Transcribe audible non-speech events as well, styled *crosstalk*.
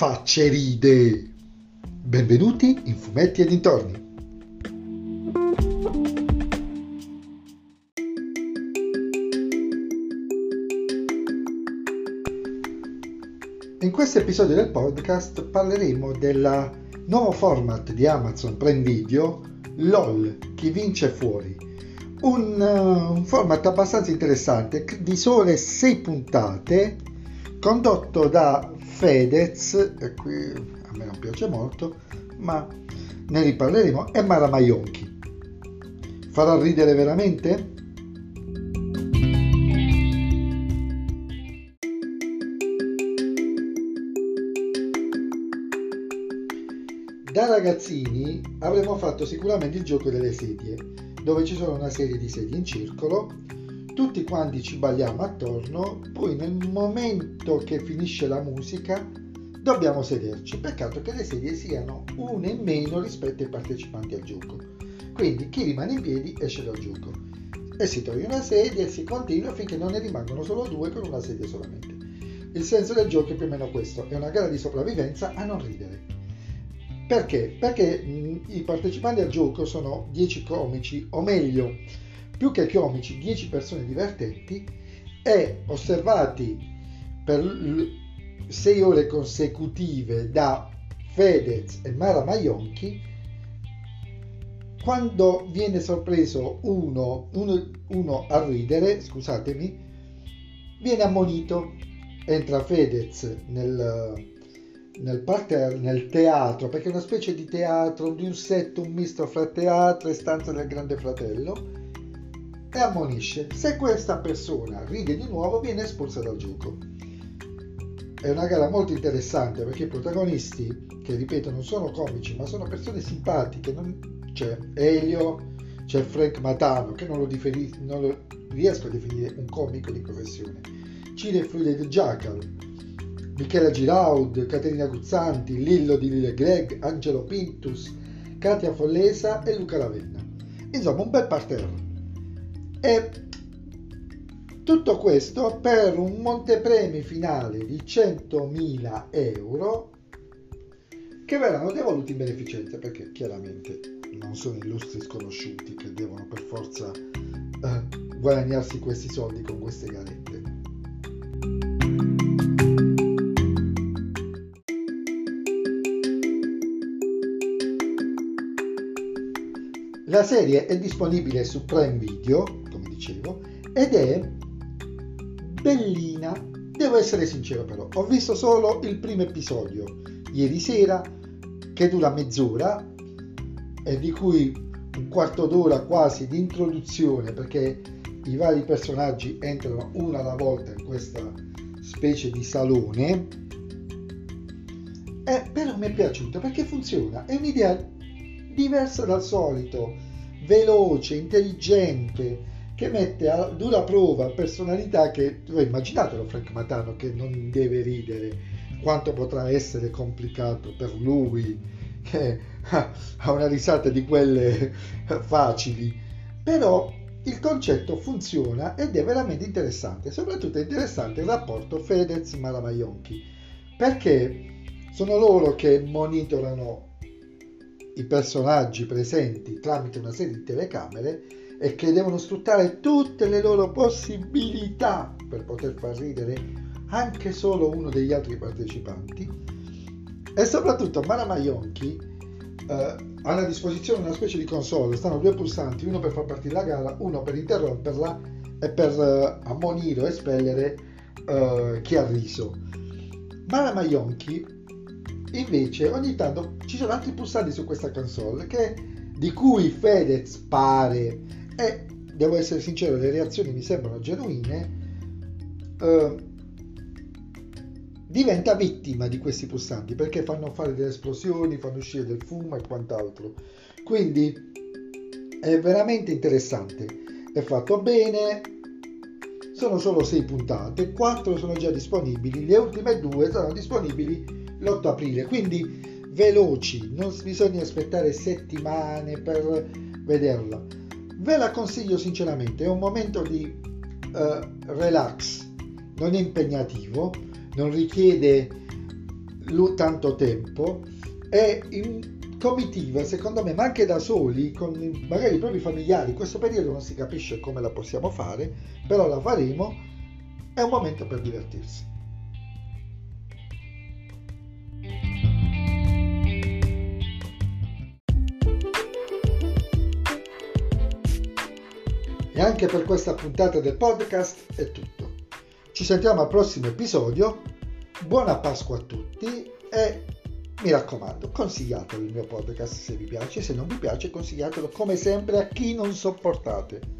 facce ride. Benvenuti in Fumetti e dintorni. In questo episodio del podcast parleremo del nuovo format di Amazon Prime Video, LOL, chi vince fuori. Un, uh, un format abbastanza interessante di sole 6 puntate condotto da Fedez, e qui a me non piace molto, ma ne riparleremo, e Mara Maionchi. Farà ridere veramente? Da ragazzini avremmo fatto sicuramente il gioco delle sedie, dove ci sono una serie di sedie in circolo, tutti quanti ci balliamo attorno, poi nel momento che finisce la musica dobbiamo sederci. Peccato che le sedie siano una in meno rispetto ai partecipanti al gioco. Quindi chi rimane in piedi esce dal gioco. E si toglie una sedia e si continua finché non ne rimangono solo due con una sedia solamente. Il senso del gioco è più o meno questo, è una gara di sopravvivenza a non ridere. Perché? Perché mh, i partecipanti al gioco sono 10 comici, o meglio, più che comici, 10 persone divertenti e osservati per 6 ore consecutive da Fedez e Mara Maionchi, quando viene sorpreso uno, uno, uno a ridere, scusatemi, viene ammonito, entra Fedez nel, nel, parterre, nel teatro, perché è una specie di teatro, di un set, un misto fra teatro e stanza del Grande Fratello, e ammonisce. Se questa persona ride di nuovo, viene espulsa dal gioco. È una gara molto interessante perché i protagonisti, che ripeto non sono comici, ma sono persone simpatiche, non... c'è Elio, c'è Frank Matano, che non lo, differi... non lo riesco a definire un comico di professione, Cire Fluide Jackal, Michela Giraud, Caterina Guzzanti, Lillo di Lille Greg, Angelo Pintus, Katia Follesa e Luca Lavenna. Insomma, un bel parterre. E tutto questo per un montepremi finale di 100.000 euro che verranno devoluti in beneficenza perché chiaramente non sono illustri sconosciuti che devono per forza eh, guadagnarsi questi soldi con queste garette. La serie è disponibile su Prime Video, dicevo, ed è bellina. Devo essere sincero però, ho visto solo il primo episodio ieri sera, che dura mezz'ora, e di cui un quarto d'ora quasi di introduzione, perché i vari personaggi entrano uno alla volta in questa specie di salone. Eh, però mi è piaciuto perché funziona, è un'idea diversa dal solito, veloce, intelligente, che mette a dura prova personalità che, immaginatelo Frank Matano che non deve ridere, quanto potrà essere complicato per lui, che *laughs* ha una risata di quelle *laughs* facili, però il concetto funziona ed è veramente interessante, soprattutto è interessante il rapporto Fedez-Maramaionchi, perché sono loro che monitorano i personaggi presenti tramite una serie di telecamere e che devono sfruttare tutte le loro possibilità per poter far ridere anche solo uno degli altri partecipanti. E soprattutto Mara Maionchi eh, ha a disposizione una specie di console. Stanno due pulsanti uno per far partire la gara uno per interromperla e per eh, ammonire o espellere eh, chi ha riso. Mara Maionchi invece ogni tanto ci sono altri pulsanti su questa console che, di cui Fedez pare e devo essere sincero le reazioni mi sembrano genuine eh, diventa vittima di questi pulsanti perché fanno fare delle esplosioni fanno uscire del fumo e quant'altro. Quindi è veramente interessante. È fatto bene sono solo 6 puntate 4 sono già disponibili le ultime due saranno disponibili l'8 aprile, quindi veloci, non bisogna aspettare settimane per vederla. Ve la consiglio sinceramente, è un momento di uh, relax, non è impegnativo, non richiede tanto tempo. E in comitiva, secondo me, ma anche da soli, con magari i propri familiari, in questo periodo non si capisce come la possiamo fare, però la faremo, è un momento per divertirsi. Anche per questa puntata del podcast è tutto. Ci sentiamo al prossimo episodio. Buona Pasqua a tutti e mi raccomando, consigliatelo il mio podcast se vi piace, se non vi piace consigliatelo come sempre a chi non sopportate.